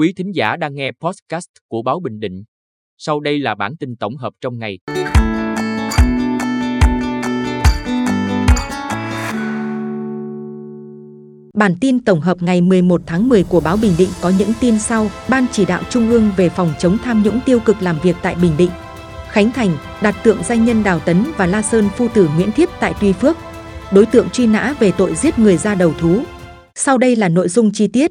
Quý thính giả đang nghe podcast của Báo Bình Định. Sau đây là bản tin tổng hợp trong ngày. Bản tin tổng hợp ngày 11 tháng 10 của Báo Bình Định có những tin sau. Ban chỉ đạo Trung ương về phòng chống tham nhũng tiêu cực làm việc tại Bình Định. Khánh Thành đặt tượng danh nhân Đào Tấn và La Sơn phu tử Nguyễn Thiếp tại Tuy Phước. Đối tượng truy nã về tội giết người ra đầu thú. Sau đây là nội dung chi tiết.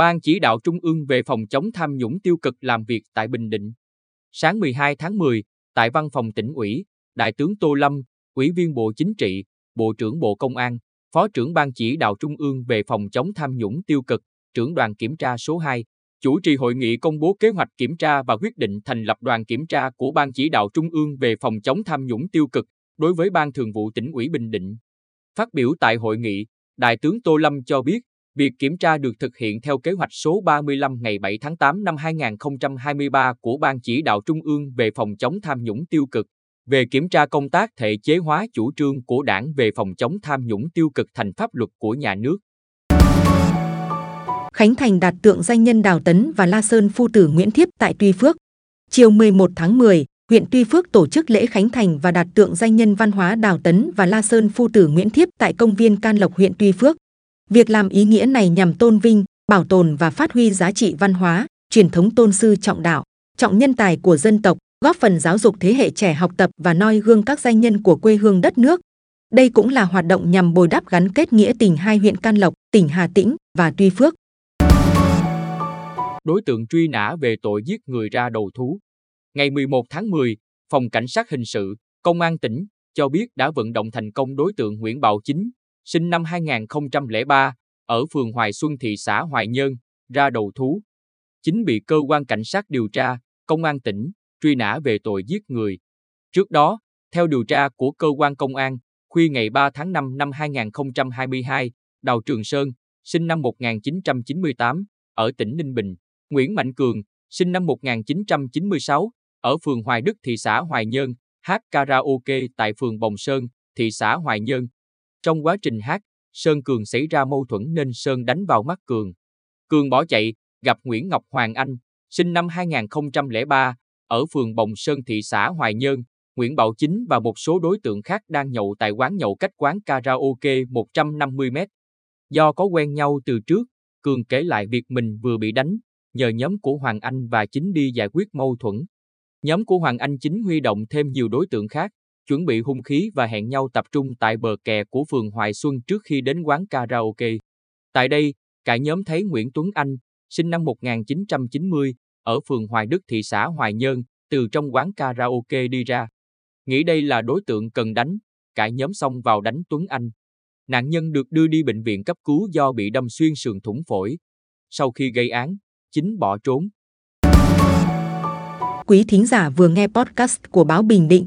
Ban chỉ đạo Trung ương về phòng chống tham nhũng tiêu cực làm việc tại Bình Định. Sáng 12 tháng 10, tại văn phòng tỉnh ủy, Đại tướng Tô Lâm, Ủy viên Bộ Chính trị, Bộ trưởng Bộ Công an, Phó trưởng Ban chỉ đạo Trung ương về phòng chống tham nhũng tiêu cực, trưởng đoàn kiểm tra số 2, chủ trì hội nghị công bố kế hoạch kiểm tra và quyết định thành lập đoàn kiểm tra của Ban chỉ đạo Trung ương về phòng chống tham nhũng tiêu cực đối với Ban thường vụ tỉnh ủy Bình Định. Phát biểu tại hội nghị, Đại tướng Tô Lâm cho biết, việc kiểm tra được thực hiện theo kế hoạch số 35 ngày 7 tháng 8 năm 2023 của Ban chỉ đạo Trung ương về phòng chống tham nhũng tiêu cực, về kiểm tra công tác thể chế hóa chủ trương của đảng về phòng chống tham nhũng tiêu cực thành pháp luật của nhà nước. Khánh Thành đạt tượng danh nhân Đào Tấn và La Sơn phu tử Nguyễn Thiếp tại Tuy Phước. Chiều 11 tháng 10, huyện Tuy Phước tổ chức lễ khánh thành và đặt tượng danh nhân văn hóa Đào Tấn và La Sơn phu tử Nguyễn Thiếp tại công viên Can Lộc huyện Tuy Phước. Việc làm ý nghĩa này nhằm tôn vinh, bảo tồn và phát huy giá trị văn hóa, truyền thống tôn sư trọng đạo, trọng nhân tài của dân tộc, góp phần giáo dục thế hệ trẻ học tập và noi gương các danh nhân của quê hương đất nước. Đây cũng là hoạt động nhằm bồi đắp gắn kết nghĩa tình hai huyện Can Lộc, tỉnh Hà Tĩnh và Tuy Phước. Đối tượng truy nã về tội giết người ra đầu thú. Ngày 11 tháng 10, Phòng Cảnh sát Hình sự, Công an tỉnh cho biết đã vận động thành công đối tượng Nguyễn Bảo Chính, sinh năm 2003, ở phường Hoài Xuân thị xã Hoài Nhơn, ra đầu thú. Chính bị cơ quan cảnh sát điều tra, công an tỉnh, truy nã về tội giết người. Trước đó, theo điều tra của cơ quan công an, khuya ngày 3 tháng 5 năm 2022, Đào Trường Sơn, sinh năm 1998, ở tỉnh Ninh Bình, Nguyễn Mạnh Cường, sinh năm 1996, ở phường Hoài Đức thị xã Hoài Nhơn, hát karaoke tại phường Bồng Sơn, thị xã Hoài Nhơn. Trong quá trình hát, Sơn Cường xảy ra mâu thuẫn nên Sơn đánh vào mắt Cường. Cường bỏ chạy, gặp Nguyễn Ngọc Hoàng Anh, sinh năm 2003, ở phường Bồng Sơn thị xã Hoài Nhơn, Nguyễn Bảo Chính và một số đối tượng khác đang nhậu tại quán nhậu cách quán karaoke 150 mét. Do có quen nhau từ trước, Cường kể lại việc mình vừa bị đánh, nhờ nhóm của Hoàng Anh và Chính đi giải quyết mâu thuẫn. Nhóm của Hoàng Anh Chính huy động thêm nhiều đối tượng khác, chuẩn bị hung khí và hẹn nhau tập trung tại bờ kè của phường Hoài Xuân trước khi đến quán karaoke. Tại đây, cả nhóm thấy Nguyễn Tuấn Anh, sinh năm 1990, ở phường Hoài Đức thị xã Hoài Nhơn, từ trong quán karaoke đi ra. Nghĩ đây là đối tượng cần đánh, cả nhóm xông vào đánh Tuấn Anh. Nạn nhân được đưa đi bệnh viện cấp cứu do bị đâm xuyên sườn thủng phổi. Sau khi gây án, chính bỏ trốn. Quý thính giả vừa nghe podcast của Báo Bình Định.